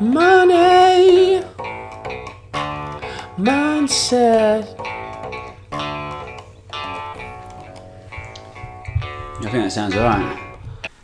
Money mindset. I think that sounds alright.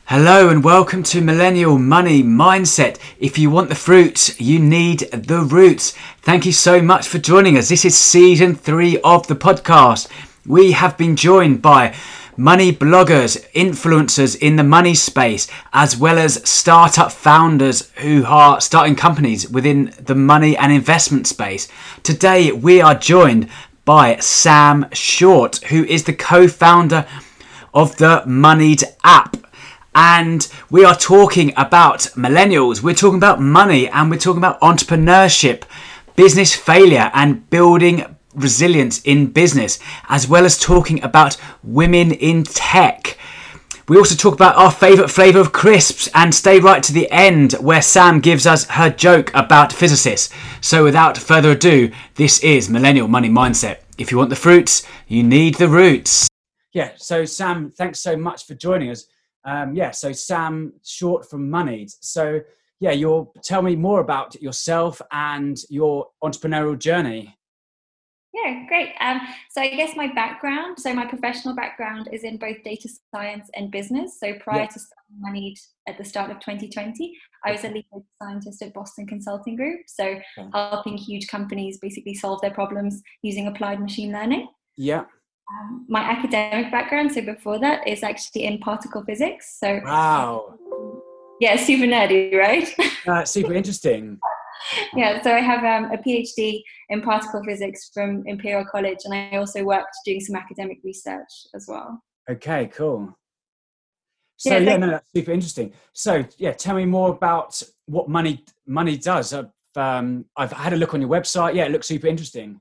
Hello and welcome to Millennial Money Mindset. If you want the fruits, you need the roots. Thank you so much for joining us. This is season three of the podcast. We have been joined by money bloggers, influencers in the money space, as well as startup founders who are starting companies within the money and investment space. Today, we are joined by Sam Short, who is the co founder of the Moneyed app. And we are talking about millennials, we're talking about money, and we're talking about entrepreneurship, business failure, and building resilience in business, as well as talking about women in tech. We also talk about our favourite flavour of crisps and stay right to the end where Sam gives us her joke about physicists. So, without further ado, this is Millennial Money Mindset. If you want the fruits, you need the roots. Yeah, so Sam, thanks so much for joining us. Um, yeah, so Sam, short from Moneyed. So, yeah, you'll tell me more about yourself and your entrepreneurial journey. Yeah, great. Um, so I guess my background, so my professional background is in both data science and business. So prior yeah. to starting Moneyed at the start of 2020, I was a lead data scientist at Boston Consulting Group. So yeah. helping huge companies basically solve their problems using applied machine learning. Yeah. Um, my academic background, so before that, is actually in particle physics. So wow. Yeah, super nerdy, right? Uh, super interesting. yeah, so I have um, a PhD in particle physics from Imperial College, and I also worked doing some academic research as well. Okay, cool. So yeah, yeah no, that's super interesting. So yeah, tell me more about what money money does. I've, um, I've had a look on your website. Yeah, it looks super interesting.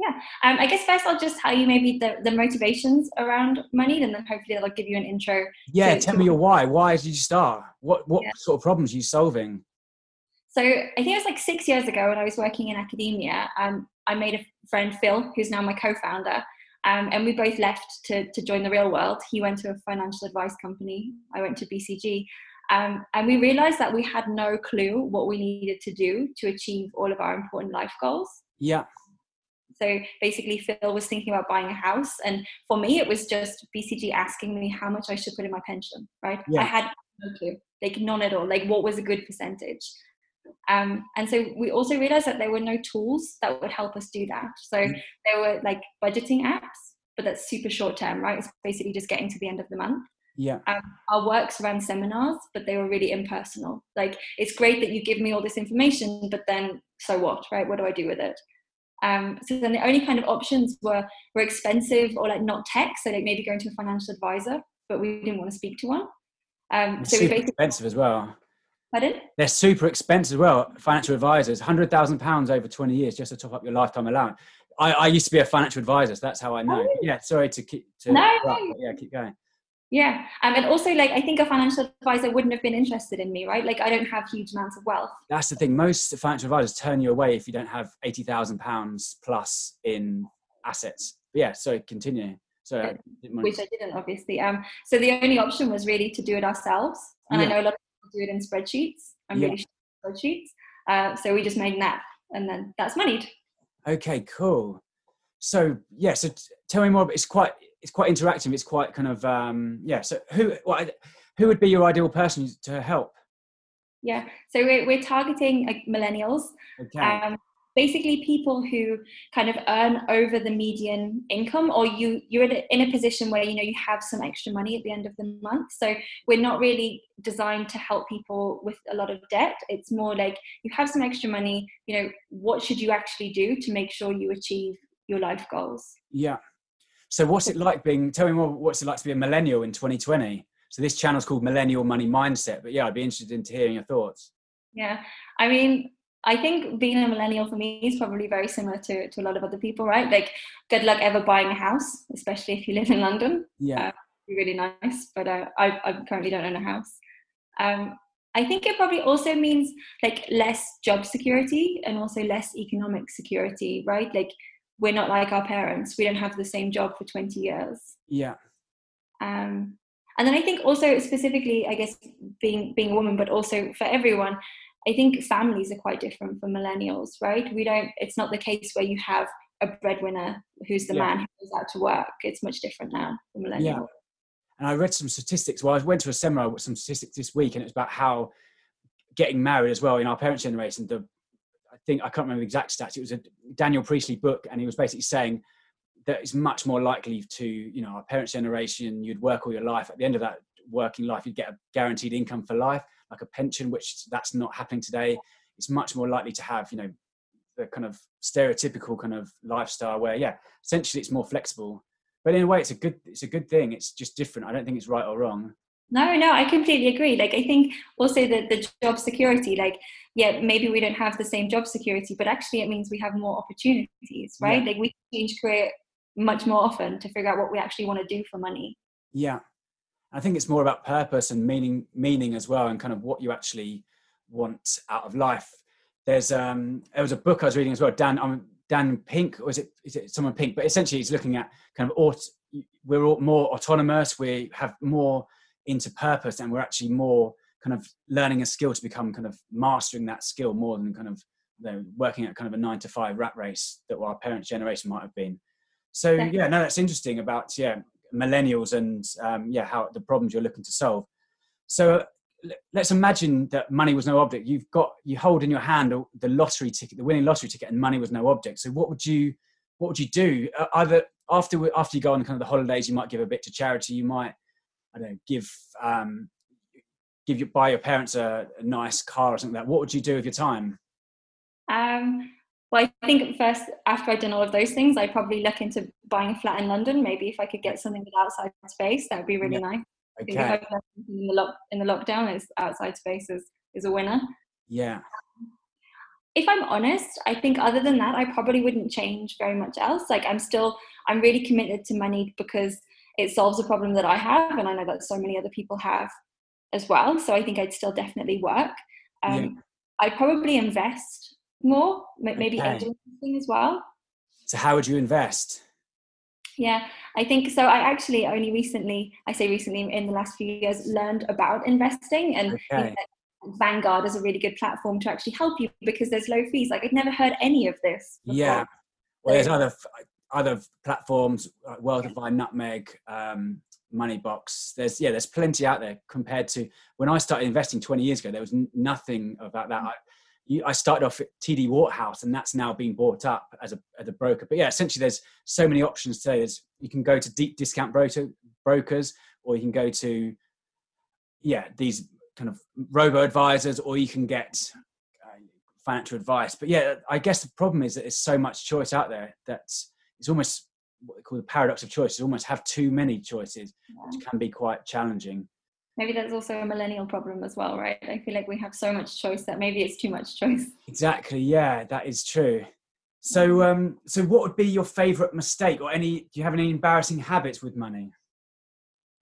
Yeah, um, I guess first I'll just tell you maybe the, the motivations around money, and then hopefully that'll give you an intro. Yeah, to, tell me your why. Why did you start? What what yeah. sort of problems are you solving? So I think it was like six years ago when I was working in academia. Um, I made a friend Phil, who's now my co-founder, um, and we both left to to join the real world. He went to a financial advice company. I went to BCG. Um, and we realized that we had no clue what we needed to do to achieve all of our important life goals. Yeah. So basically, Phil was thinking about buying a house, and for me, it was just BCG asking me how much I should put in my pension. Right? Yeah. I had no clue, like none at all. Like what was a good percentage? Um, and so we also realized that there were no tools that would help us do that. So mm. there were like budgeting apps, but that's super short term, right? It's basically just getting to the end of the month. Yeah. Um, our works ran seminars, but they were really impersonal. Like, it's great that you give me all this information, but then so what, right? What do I do with it? Um, so then the only kind of options were were expensive or like not tech, so like maybe going to a financial advisor, but we didn't want to speak to one. Um, so super expensive as well. Pardon? They're super expensive as well. Financial advisors, hundred thousand pounds over twenty years just to top up your lifetime allowance. I, I, used to be a financial advisor, so that's how I know. Oh. Yeah, sorry to keep to no, yeah, keep going. Yeah, um, and also like I think a financial advisor wouldn't have been interested in me, right? Like I don't have huge amounts of wealth. That's the thing. Most financial advisors turn you away if you don't have eighty thousand pounds plus in assets. But yeah, so continue. So which I didn't obviously. Um, so the only option was really to do it ourselves, and yeah. I know a lot of do it in spreadsheets. I'm yeah. really sure spreadsheets. Uh, so we just made an app, and then that's moneyed. Okay, cool. So yeah, so tell me more. It's quite it's quite interactive. It's quite kind of um, yeah. So who what, who would be your ideal person to help? Yeah, so we're, we're targeting like millennials. Okay. Um, basically people who kind of earn over the median income or you you're in a position where you know you have some extra money at the end of the month. So we're not really designed to help people with a lot of debt. It's more like you have some extra money you know what should you actually do to make sure you achieve your life goals? Yeah. So what's it like being tell me more what's it like to be a millennial in 2020 so this channel is called millennial money mindset but yeah i'd be interested in hearing your thoughts. Yeah. I mean I think being a millennial for me is probably very similar to, to a lot of other people, right? Like, good luck ever buying a house, especially if you live in London. Yeah. Uh, be really nice, but uh, I, I currently don't own a house. Um, I think it probably also means like less job security and also less economic security, right? Like, we're not like our parents. We don't have the same job for 20 years. Yeah. Um, and then I think also specifically, I guess being being a woman, but also for everyone, I think families are quite different for millennials, right? We don't. It's not the case where you have a breadwinner who's the yeah. man who goes out to work. It's much different now for millennials. Yeah. And I read some statistics. Well, I went to a seminar with some statistics this week, and it was about how getting married as well in our parents' generation. The I think I can't remember the exact stats. It was a Daniel Priestley book, and he was basically saying that it's much more likely to, you know, our parents' generation, you'd work all your life. At the end of that working life, you'd get a guaranteed income for life, like a pension, which that's not happening today. It's much more likely to have, you know, the kind of stereotypical kind of lifestyle where, yeah, essentially it's more flexible. But in a way, it's a good, it's a good thing. It's just different. I don't think it's right or wrong. No, no, I completely agree. Like, I think also that the job security, like, yeah, maybe we don't have the same job security, but actually it means we have more opportunities, right? Yeah. Like, we change career much more often to figure out what we actually want to do for money. Yeah. I think it's more about purpose and meaning, meaning as well, and kind of what you actually want out of life. There's um, there was a book I was reading as well. Dan, um, Dan Pink, or is it is it someone Pink? But essentially, he's looking at kind of aut- we're all more autonomous. We have more into purpose, and we're actually more kind of learning a skill to become kind of mastering that skill more than kind of you know, working at kind of a nine to five rat race that our parents' generation might have been. So yeah, no, that's interesting about yeah millennials and um, yeah how the problems you're looking to solve. So let's imagine that money was no object. You've got you hold in your hand the lottery ticket, the winning lottery ticket, and money was no object. So what would you what would you do? Uh, either after after you go on kind of the holidays, you might give a bit to charity. You might I don't know give um, give you buy your parents a, a nice car or something like that. What would you do with your time? Um, well, I think first, after I'd done all of those things, I'd probably look into buying a flat in London. Maybe if I could get something with outside space, that would be really yeah. nice. Okay. in the lock in the lockdown, is outside space is, is a winner. Yeah. If I'm honest, I think other than that, I probably wouldn't change very much else. Like I'm still, I'm really committed to Moneyed because it solves a problem that I have, and I know that so many other people have as well. So I think I'd still definitely work. Um, yeah. I'd probably invest more, maybe okay. as well. So, how would you invest? Yeah, I think so. I actually only recently, I say recently, in the last few years, learned about investing and. Okay. Vanguard is a really good platform to actually help you because there's low fees. Like I'd never heard any of this. Before. Yeah, well, there's other other platforms, like Wealthify, Nutmeg, um, Moneybox. There's yeah, there's plenty out there compared to when I started investing 20 years ago. There was nothing about that. Mm. I, you, I started off at TD Waterhouse, and that's now being bought up as a as a broker. But yeah, essentially, there's so many options today. There's you can go to deep discount broker, brokers, or you can go to yeah these kind of robo advisors, or you can get uh, financial advice. But yeah, I guess the problem is that there's so much choice out there that it's almost what they call the paradox of choice. You almost have too many choices, yeah. which can be quite challenging maybe that's also a millennial problem as well right? I feel like we have so much choice that maybe it's too much choice. Exactly yeah that is true. So um so what would be your favorite mistake or any do you have any embarrassing habits with money?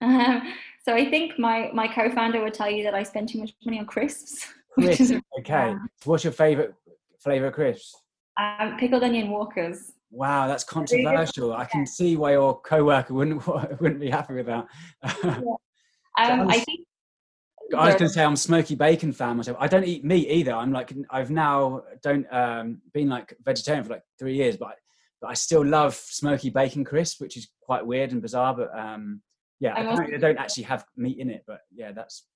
Um, so i think my my co-founder would tell you that i spend too much money on crisps crisps okay. what's your favorite flavor of crisps? Um, pickled onion walkers. Wow, that's controversial. I can see why your co-worker wouldn't wouldn't be happy with that. yeah. Um, I think. I was going to say I'm smoky bacon fan myself. I don't eat meat either. I'm like I've now don't um, been like vegetarian for like three years, but I, but I still love smoky bacon crisp, which is quite weird and bizarre. But um, yeah, I don't actually have meat in it. But yeah, that's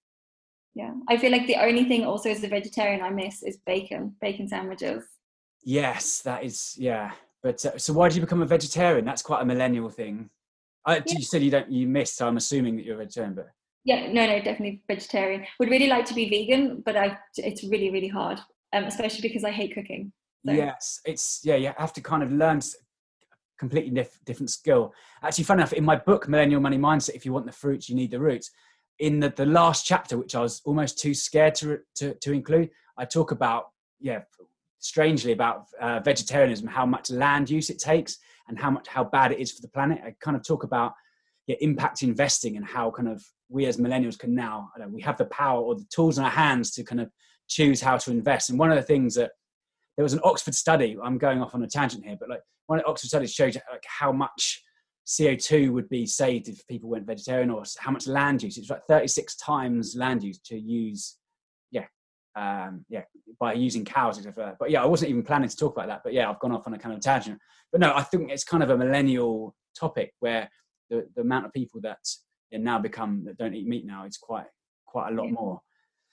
yeah. I feel like the only thing also as a vegetarian I miss is bacon, bacon sandwiches. Yes, that is yeah. But uh, so why did you become a vegetarian? That's quite a millennial thing. I, yeah. You said you don't you miss, so I'm assuming that you're a vegetarian, but yeah, no, no, definitely vegetarian. Would really like to be vegan, but I, it's really, really hard, um, especially because I hate cooking. So. Yes, it's yeah. You have to kind of learn completely diff- different skill. Actually, fun enough, in my book Millennial Money Mindset, if you want the fruits, you need the roots. In the, the last chapter, which I was almost too scared to to, to include, I talk about yeah, strangely about uh, vegetarianism, how much land use it takes, and how much how bad it is for the planet. I kind of talk about yeah, impact investing and how kind of we as millennials can now know, we have the power or the tools in our hands to kind of choose how to invest and one of the things that there was an oxford study i'm going off on a tangent here but like one of the oxford studies showed like how much co2 would be saved if people went vegetarian or how much land use it's like 36 times land use to use yeah um, yeah, by using cows, etc. But yeah, I wasn't even planning to talk about that. But yeah, I've gone off on a kind of tangent. But no, I think it's kind of a millennial topic where the, the amount of people that now become that don't eat meat now is quite quite a lot more.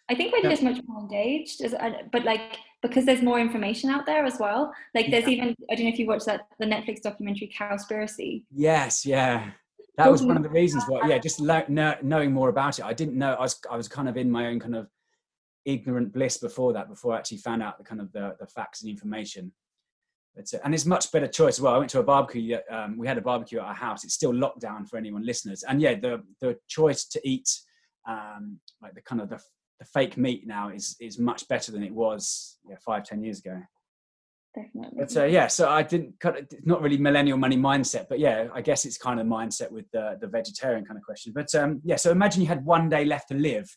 I think we're just much more engaged, uh, but like because there's more information out there as well. Like there's yeah. even I don't know if you watched that the Netflix documentary Cowspiracy. Yes, yeah, that was one of the reasons why. Yeah, just lo- know, knowing more about it. I didn't know. I was I was kind of in my own kind of ignorant bliss before that. Before I actually found out the kind of the, the facts and information. Uh, and it's much better choice as well. I went to a barbecue. Um, we had a barbecue at our house. It's still locked down for anyone listeners. And yeah, the the choice to eat um, like the kind of the the fake meat now is is much better than it was yeah, five ten years ago. Definitely. But uh, yeah, so I didn't cut it. Not really millennial money mindset, but yeah, I guess it's kind of mindset with the the vegetarian kind of question. But um, yeah, so imagine you had one day left to live,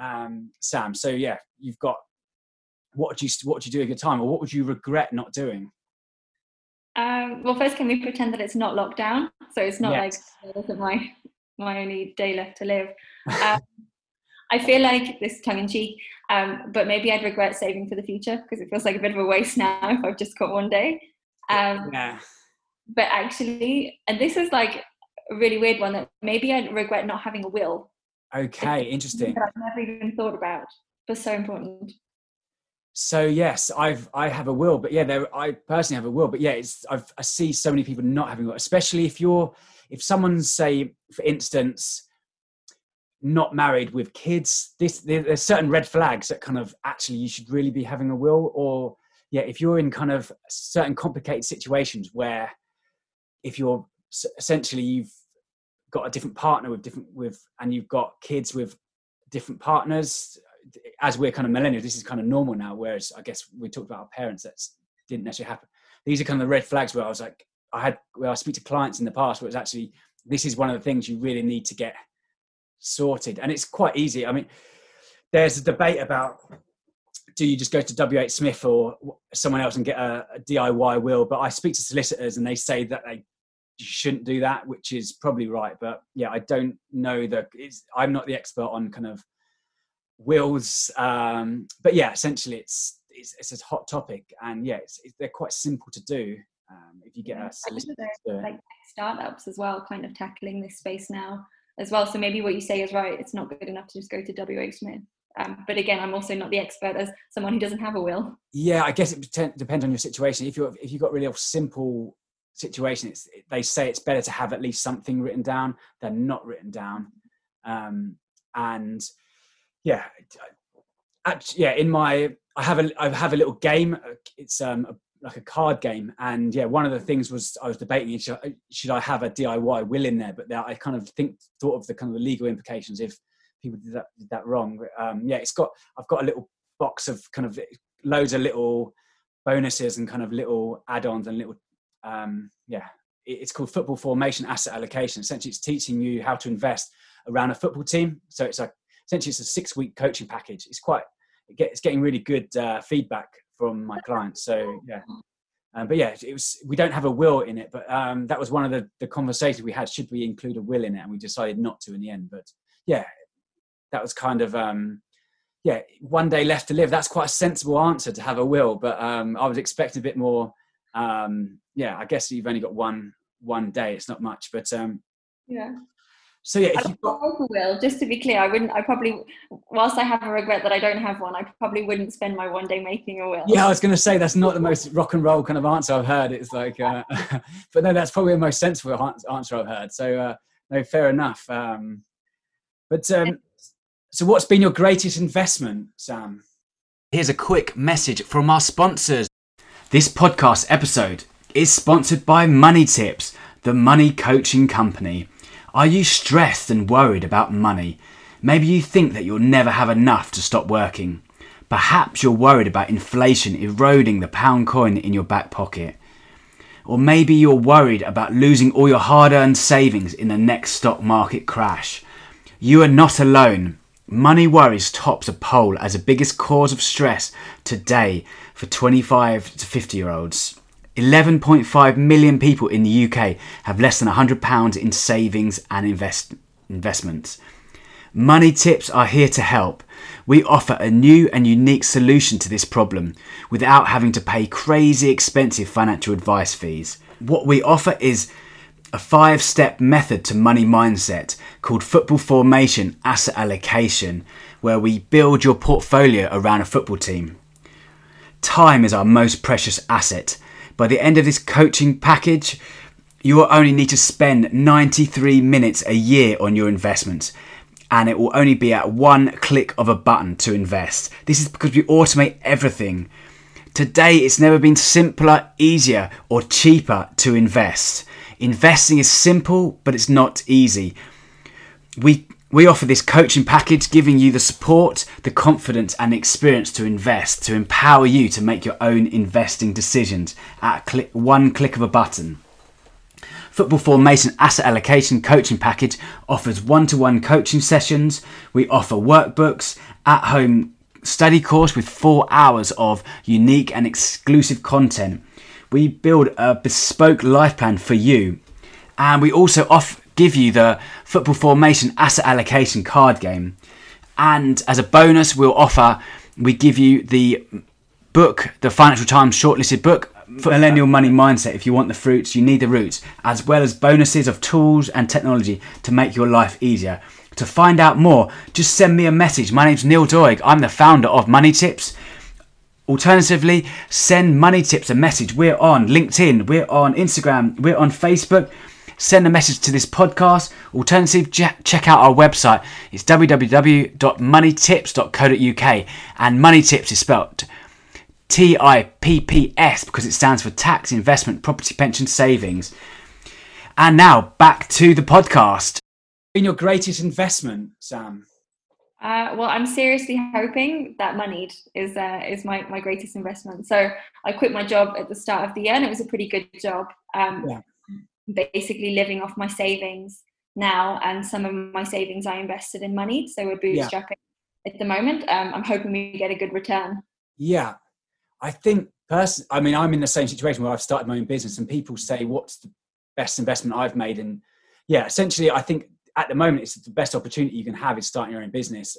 um, Sam. So yeah, you've got what would you what would you do at your time, or what would you regret not doing? Um, well, first, can we pretend that it's not lockdown? So it's not yes. like this isn't my my only day left to live. Um, I feel like this tongue in cheek, um, but maybe I'd regret saving for the future because it feels like a bit of a waste now if I've just got one day. Um, yeah. But actually, and this is like a really weird one that maybe I'd regret not having a will. Okay, interesting. That I've never even thought about, but so important. So yes, I've I have a will, but yeah, there I personally have a will, but yeah, it's I've, I see so many people not having will, especially if you're if someone's say, for instance, not married with kids this there's certain red flags that kind of actually you should really be having a will or yeah if you're in kind of certain complicated situations where if you're essentially you've got a different partner with different with and you've got kids with different partners as we're kind of millennials this is kind of normal now whereas i guess we talked about our parents that didn't necessarily happen these are kind of the red flags where i was like i had where i speak to clients in the past where it's actually this is one of the things you really need to get sorted. And it's quite easy. I mean, there's a debate about do you just go to WH Smith or someone else and get a, a DIY will? But I speak to solicitors and they say that they shouldn't do that, which is probably right. But yeah, I don't know that I'm not the expert on kind of wills. Um, but yeah, essentially it's, it's, it's a hot topic and yeah, it's, it's, they're quite simple to do. Um, if you get a solicitor, like startups as well, kind of tackling this space now as well. So maybe what you say is right. It's not good enough to just go to WH Smith. Um, but again, I'm also not the expert as someone who doesn't have a will. Yeah, I guess it depends on your situation. If you're if you've got really a simple situation, it's, they say it's better to have at least something written down than not written down. Um, and yeah, actually, yeah, in my I have a I have a little game. It's um, a like a card game. And yeah, one of the things was I was debating should, should I have a DIY will in there, but I kind of think thought of the kind of the legal implications if people did that did that wrong. Um, yeah, it's got I've got a little box of kind of loads of little bonuses and kind of little add-ons and little um, yeah. It's called football formation asset allocation. Essentially, it's teaching you how to invest around a football team. So it's like essentially it's a six-week coaching package. It's quite it's getting really good uh, feedback from my clients. So yeah. Um, but yeah, it was. We don't have a will in it, but um, that was one of the, the conversations we had. Should we include a will in it? And we decided not to in the end. But yeah, that was kind of um, yeah. One day left to live. That's quite a sensible answer to have a will. But um, I was expecting a bit more. Um, yeah, I guess you've only got one one day. It's not much, but um, yeah. So yeah, if you got... will just to be clear, I wouldn't. I probably, whilst I have a regret that I don't have one, I probably wouldn't spend my one day making a will. Yeah, I was going to say that's not the most rock and roll kind of answer I've heard. It's like, uh, but no, that's probably the most sensible answer I've heard. So uh, no, fair enough. Um, but um, so, what's been your greatest investment, Sam? Here's a quick message from our sponsors. This podcast episode is sponsored by Money Tips, the money coaching company. Are you stressed and worried about money? Maybe you think that you'll never have enough to stop working. Perhaps you're worried about inflation eroding the pound coin in your back pocket. Or maybe you're worried about losing all your hard earned savings in the next stock market crash. You are not alone. Money worries tops a poll as the biggest cause of stress today for 25 to 50 year olds. 11.5 million people in the UK have less than £100 in savings and invest- investments. Money tips are here to help. we offer a new and unique solution to this problem without having to pay crazy expensive financial advice fees. What we offer is a five step method to money mindset called football formation asset allocation, where we build your portfolio around a football team. Time is our most precious asset. By the end of this coaching package, you will only need to spend 93 minutes a year on your investments and it will only be at one click of a button to invest. This is because we automate everything. Today, it's never been simpler, easier, or cheaper to invest. Investing is simple, but it's not easy. We we offer this coaching package giving you the support, the confidence, and experience to invest to empower you to make your own investing decisions at click, one click of a button. Football Formation Asset Allocation Coaching Package offers one to one coaching sessions. We offer workbooks, at home study course with four hours of unique and exclusive content. We build a bespoke life plan for you. And we also off, give you the Football Formation Asset Allocation card game. And as a bonus, we'll offer, we give you the book, the Financial Times shortlisted book, for Millennial Money Mindset. If you want the fruits, you need the roots, as well as bonuses of tools and technology to make your life easier. To find out more, just send me a message. My name's Neil Doig. I'm the founder of Money Tips. Alternatively, send Money Tips a message. We're on LinkedIn, we're on Instagram, we're on Facebook. Send a message to this podcast. Alternative, check out our website. It's www.moneytips.co.uk and Money Tips is spelled T I P P S because it stands for Tax Investment Property Pension Savings. And now back to the podcast. In your greatest investment, Sam? Uh, well, I'm seriously hoping that Moneyed is uh, is my, my greatest investment. So I quit my job at the start of the year, and it was a pretty good job. Um, yeah. Basically, living off my savings now, and some of my savings I invested in Moneyed. So we're bootstrapping yeah. at the moment. Um, I'm hoping we get a good return. Yeah, I think person. I mean, I'm in the same situation where I've started my own business, and people say, "What's the best investment I've made?" And yeah, essentially, I think at the moment it's the best opportunity you can have is starting your own business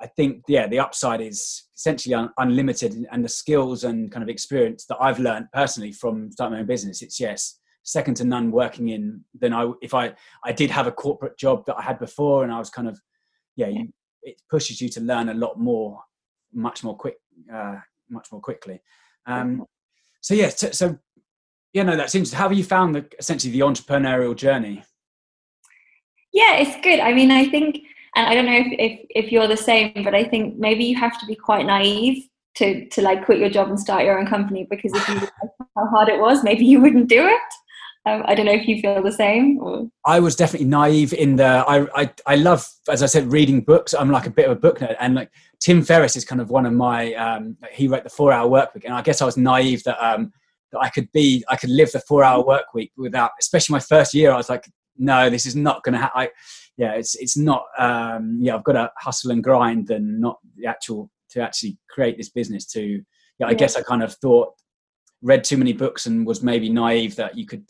i think yeah the upside is essentially un- unlimited and the skills and kind of experience that i've learned personally from starting my own business it's yes second to none working in than i if i i did have a corporate job that i had before and i was kind of yeah you, it pushes you to learn a lot more much more quick uh, much more quickly. Um so yeah so, so yeah no that seems how have you found the essentially the entrepreneurial journey? Yeah, it's good. I mean, I think, and I don't know if, if, if you're the same, but I think maybe you have to be quite naive to, to like quit your job and start your own company because if you how hard it was, maybe you wouldn't do it. Um, I don't know if you feel the same. Or... I was definitely naive in the. I, I I love, as I said, reading books. I'm like a bit of a book nerd, and like Tim Ferriss is kind of one of my. Um, he wrote the Four Hour Work Week, and I guess I was naive that um, that I could be, I could live the Four Hour Work Week without. Especially my first year, I was like, no, this is not going to happen. Yeah, it's it's not. Um, yeah, I've got to hustle and grind, and not the actual to actually create this business. To yeah, I yeah. guess I kind of thought, read too many books, and was maybe naive that you could.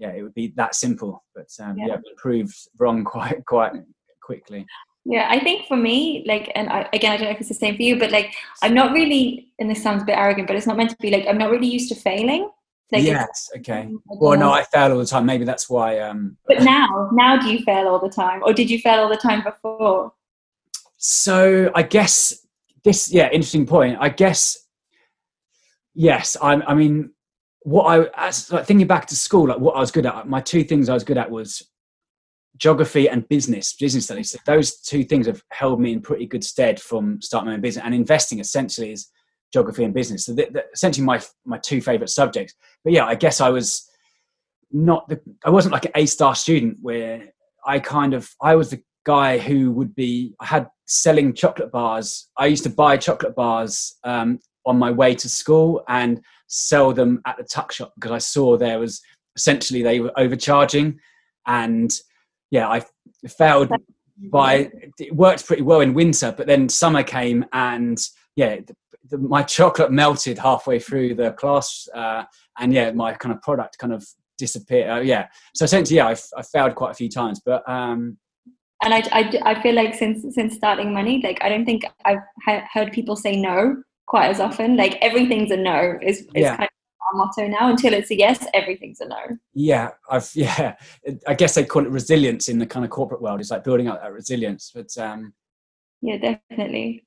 Yeah, it would be that simple, but um, yeah, yeah proved wrong quite quite quickly. Yeah, I think for me, like, and I, again, I don't know if it's the same for you, but like, I'm not really, and this sounds a bit arrogant, but it's not meant to be like, I'm not really used to failing. Like yes. Okay. Well, no, I fail all the time. Maybe that's why. Um, but now, now, do you fail all the time, or did you fail all the time before? So I guess this, yeah, interesting point. I guess yes. I, I mean, what I as like thinking back to school, like what I was good at. My two things I was good at was geography and business, business studies. So those two things have held me in pretty good stead from starting my own business. And investing essentially is geography and business. So they're, essentially my my two favorite subjects. But yeah, I guess I was not the I wasn't like an A star student where I kind of I was the guy who would be I had selling chocolate bars. I used to buy chocolate bars um, on my way to school and sell them at the tuck shop because I saw there was essentially they were overcharging. And yeah I failed by it worked pretty well in winter but then summer came and yeah the, my chocolate melted halfway through the class, uh, and yeah, my kind of product kind of disappeared. Uh, yeah, so essentially, yeah, I, I failed quite a few times, but um, and I, I, I feel like since since starting Moneyed like i don't think i've heard people say no quite as often. Like everything's a no is, is yeah. kind of our motto now. Until it's a yes everything's a no. Yeah i've yeah. I guess they call it resilience in the kind of corporate world. It's like building up that resilience but um yeah definitely.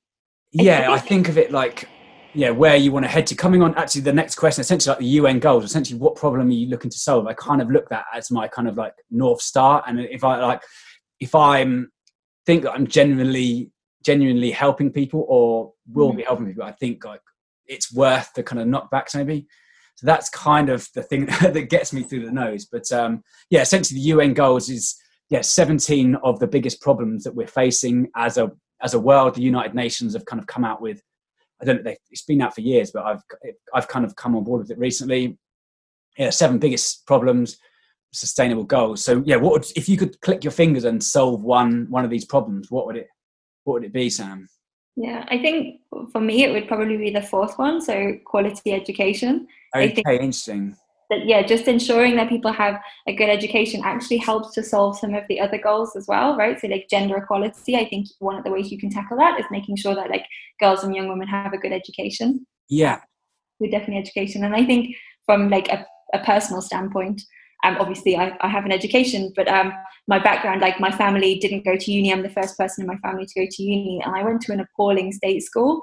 Yeah i think of it like yeah where you want to head to. Coming on actually the next question essentially like the un goals essentially what problem are you looking to solve? I kind of look that as my kind of like north star. And if i like if i'm think that i'm genuinely genuinely helping people or will mm-hmm. be helping people i think like it's worth the kind of knockbacks maybe so that's kind of the thing that gets me through the nose but um yeah essentially the un goals is yeah 17 of the biggest problems that we're facing as a as a world the united nations have kind of come out with I don't know, it's been out for years, but I've, I've kind of come on board with it recently. Yeah, seven biggest problems, sustainable goals. So yeah, what would, if you could click your fingers and solve one, one of these problems, what would it, what would it be, Sam? Yeah, I think for me, it would probably be the fourth one. So quality education. Okay, interesting that yeah just ensuring that people have a good education actually helps to solve some of the other goals as well right so like gender equality i think one of the ways you can tackle that is making sure that like girls and young women have a good education yeah with definitely education and i think from like a, a personal standpoint um, obviously I, I have an education but um, my background like my family didn't go to uni i'm the first person in my family to go to uni and i went to an appalling state school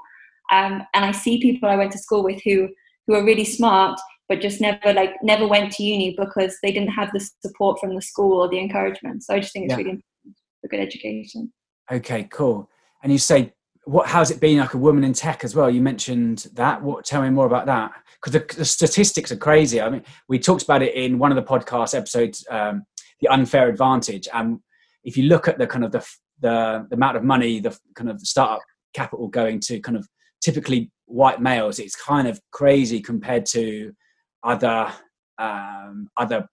um, and i see people i went to school with who who are really smart but just never like never went to uni because they didn't have the support from the school or the encouragement. So I just think it's yeah. really important for good education. Okay, cool. And you say what how's it been like a woman in tech as well you mentioned that what tell me more about that because the, the, statistics are crazy i mean we talked about it in one of the podcast episodes um, the unfair advantage and if you look at the kind of the, the, the amount of money the kind of startup capital going to kind of typically white males it's kind of crazy compared to other um, other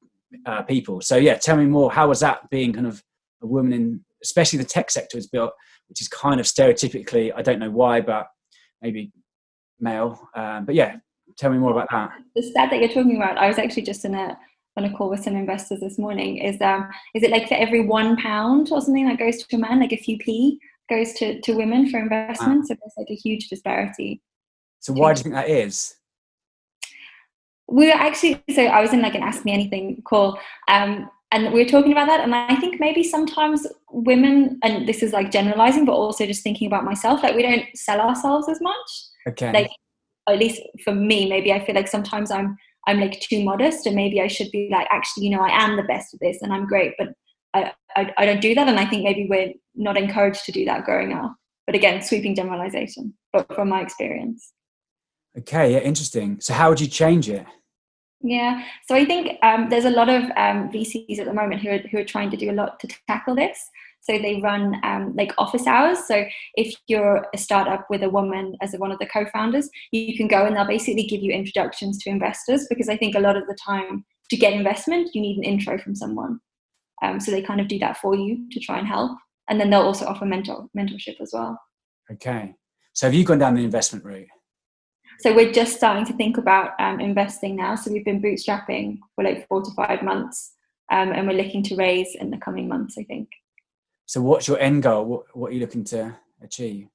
uh, people. So yeah, tell me more. How was that being kind of a woman in, especially the tech sector is built, which is kind of stereotypically, I don't know why, but maybe male. Um, but yeah, tell me more about that. The stat that you're talking about, I was actually just in a on a call with some investors this morning. Is um is it like for every one pound or something that goes to a man, like a few p goes to to women for investment? Wow. So there's like a huge disparity. So why do you think that is? we were actually so i was in like an ask me anything call um, and we were talking about that and i think maybe sometimes women and this is like generalizing but also just thinking about myself like we don't sell ourselves as much okay like at least for me maybe i feel like sometimes i'm i'm like too modest and maybe i should be like actually you know i am the best at this and i'm great but I, I, I don't do that and i think maybe we're not encouraged to do that growing up. But again sweeping generalization but from my experience. Okay yeah interesting. So how would you change it? Yeah, so I think um, there's a lot of um, VCs at the moment who are, who are trying to do a lot to tackle this. So they run um, like office hours. So if you're a startup with a woman as one of the co-founders, you can go and they'll basically give you introductions to investors because I think a lot of the time to get investment, you need an intro from someone. Um, so they kind of do that for you to try and help, and then they'll also offer mentor mentorship as well. Okay, so have you gone down the investment route? So we're just starting to think about um, investing now. So we've been bootstrapping for like four to five months, um, and we're looking to raise in the coming months. I think. So what's your end goal? What, what are you looking to achieve?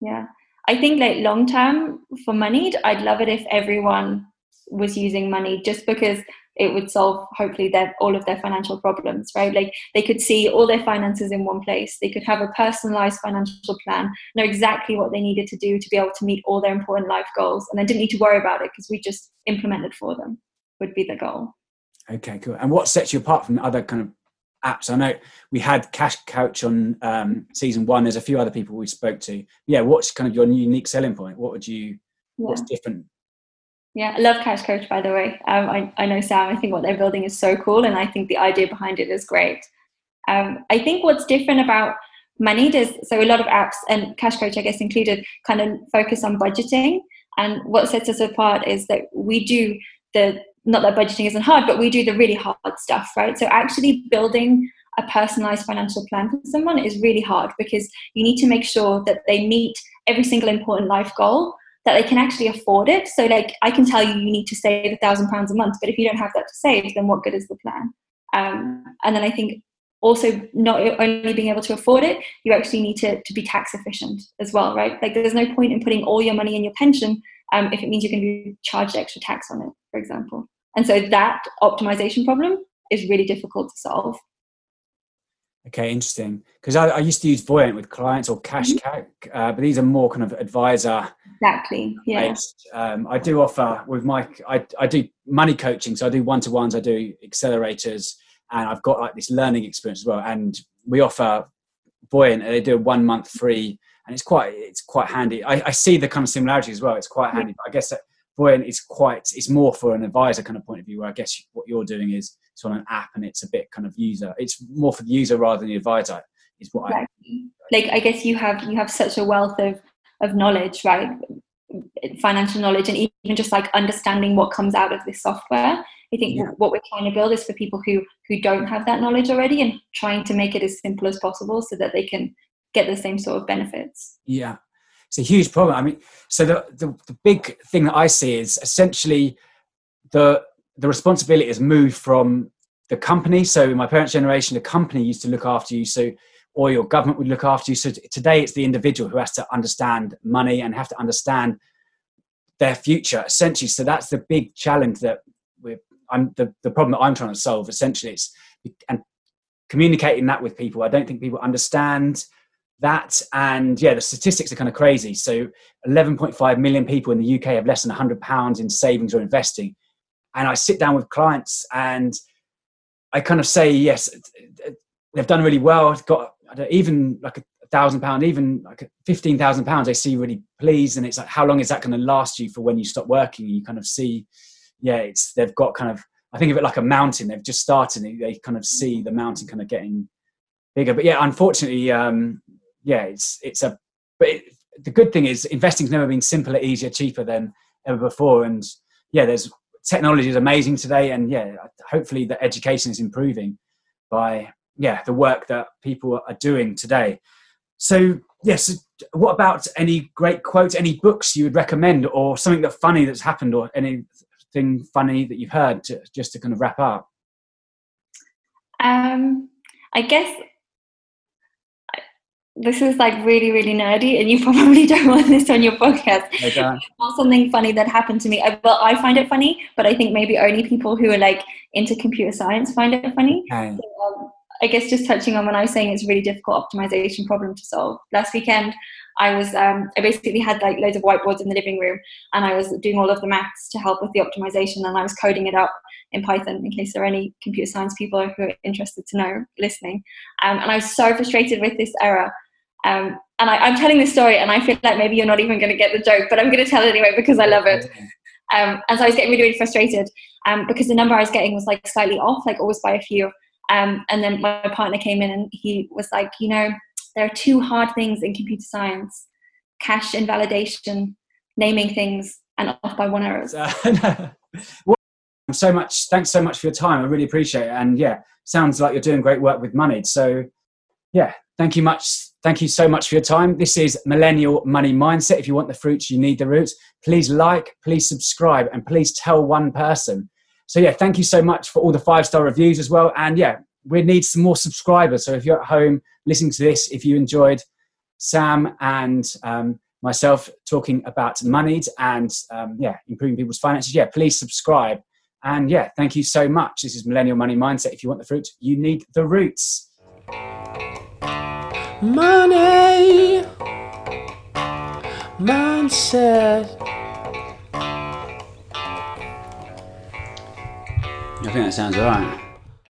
Yeah, I think like long term for Moneyed I'd love it if everyone was using Moneyed just because it would solve hopefully their all of their financial problems right? Like they could see all their finances in one place. They could have a personalized financial plan know exactly what they needed to do to be able to meet all their important life goals and they didn't need to worry about it because we just implemented for them would be the goal. Okay cool. And what sets you apart from other kind of apps i know we had cash coach on um, season one there's a few other people we spoke to yeah what's kind of your unique selling point what would you yeah. what's different yeah, I love Cash Coach, by the way. Um, I, I know Sam, I think what they're building is so cool, and I think the idea behind it is great. Um, I think what's different about Moneyed is so a lot of apps, and Cash Coach, I guess, included, kind of focus on budgeting. And what sets us apart is that we do the, not that budgeting isn't hard, but we do the really hard stuff, right? So actually building a personalized financial plan for someone is really hard because you need to make sure that they meet every single important life goal that they can actually afford it. So, like, I can tell you, you need to save a thousand pounds a month, but if you don't have that to save, then what good is the plan? Um, and then I think also not only being able to afford it, you actually need to, to be tax efficient as well, right? Like there's no point in putting all your money in your pension um, if it means you're going to be charged extra tax on it, for example. And so that optimization problem is really difficult to solve. Okay, interesting. Because I, I, used to use Voyant with clients or Cash mm uh, but these are more kind of advisor. Exactly. Yeah. Um, I do offer with my, I, I do money coaching. So I do one to ones, I do accelerators, and I've got like this learning experience as well. And we offer Voyant, and they do a one month free, and it's quite, it's quite handy. I, I see the kind of similarity as well. It's quite handy. Yeah. But I guess that Voyant is quite, it's more for an advisor kind of point of view. Where I guess what you're doing is it's on an app and it's a bit kind of user. It's more for the user rather than the advisor. Is what exactly. I like. I guess you have you have such a wealth of of knowledge, right? Financial knowledge and even just like understanding what comes out of this software. I think yeah. what we're trying to build is for people who who don't have that knowledge already and trying to make it as simple as possible so that they can get the same sort of benefits. Yeah, it's a huge problem. I mean, so the, the, the big thing that I see is essentially the the responsibility has moved from the company. So in my parents' generation, the company used to look after you. So or your government would look after you. So today it's the individual who has to understand money and have to understand their future essentially. So that's the big challenge that we're I'm the, the problem that I'm trying to solve essentially it's and communicating that with people. I don't think people understand that and yeah the statistics are kind of crazy so 11.5 million people in the uk have less than 100 pounds in savings or investing and I sit down with clients and I kind of say, yes, they've done really well. Got even like a thousand pound, even like fifteen thousand pounds. They see really pleased, and it's like, how long is that going to last you for when you stop working? You kind of see, yeah, it's they've got kind of. I think of it like a mountain. They've just started. They kind of see the mountain kind of getting bigger. But yeah, unfortunately, um, yeah, it's it's a. But it, the good thing is, investing's never been simpler, easier, cheaper than ever before. And yeah, there's technology is amazing today, and yeah, hopefully the education is improving by yeah the work that people are doing today. So yes, what about any great quotes, any books you would recommend, or something that funny that's happened, or anything funny that you've heard, to, just to kind of wrap up? Um, I guess this is like really really nerdy and you probably don't want this on your podcast. Not something funny that happened to me I, well i find it funny but i think maybe only people who are like into computer science find it funny. Okay. so, um, i guess just touching on when i was saying it's a really difficult optimization problem to solve. Last weekend i was um, i basically had like loads of whiteboards in the living room and i was doing all of the maths to help with the optimization and i was coding it up in python in case there are any computer science people who are interested to know listening. Um, and i was so frustrated with this error um, and I, am telling this story, and I feel like maybe you're not even going to get the joke, but I'm going to tell it anyway because I love it. Um, and so I was getting really, really frustrated um, because the number I was getting was like slightly off, like always by a few. Um, and then my partner came in and he was like, you know, there are two hard things in computer science cache invalidation, naming things, and off by one errors. well, so much. Thanks so much for your time. I really appreciate it. And yeah, sounds like you're doing great work with Moneyed. So yeah, thank you much Thank you so much for your time. This is Millennial Money Mindset. If you want the fruits, you need the roots. Please like, please subscribe, and please tell one person. So, yeah, thank you so much for all the five star reviews as well. And yeah, we need some more subscribers. So, if you're at home listening to this, if you enjoyed Sam and um, myself talking about money and um, yeah, improving people's finances, yeah, please subscribe. And yeah, thank you so much. This is Millennial Money Mindset. If you want the fruits, you need the roots. Money mindset. I think that sounds alright.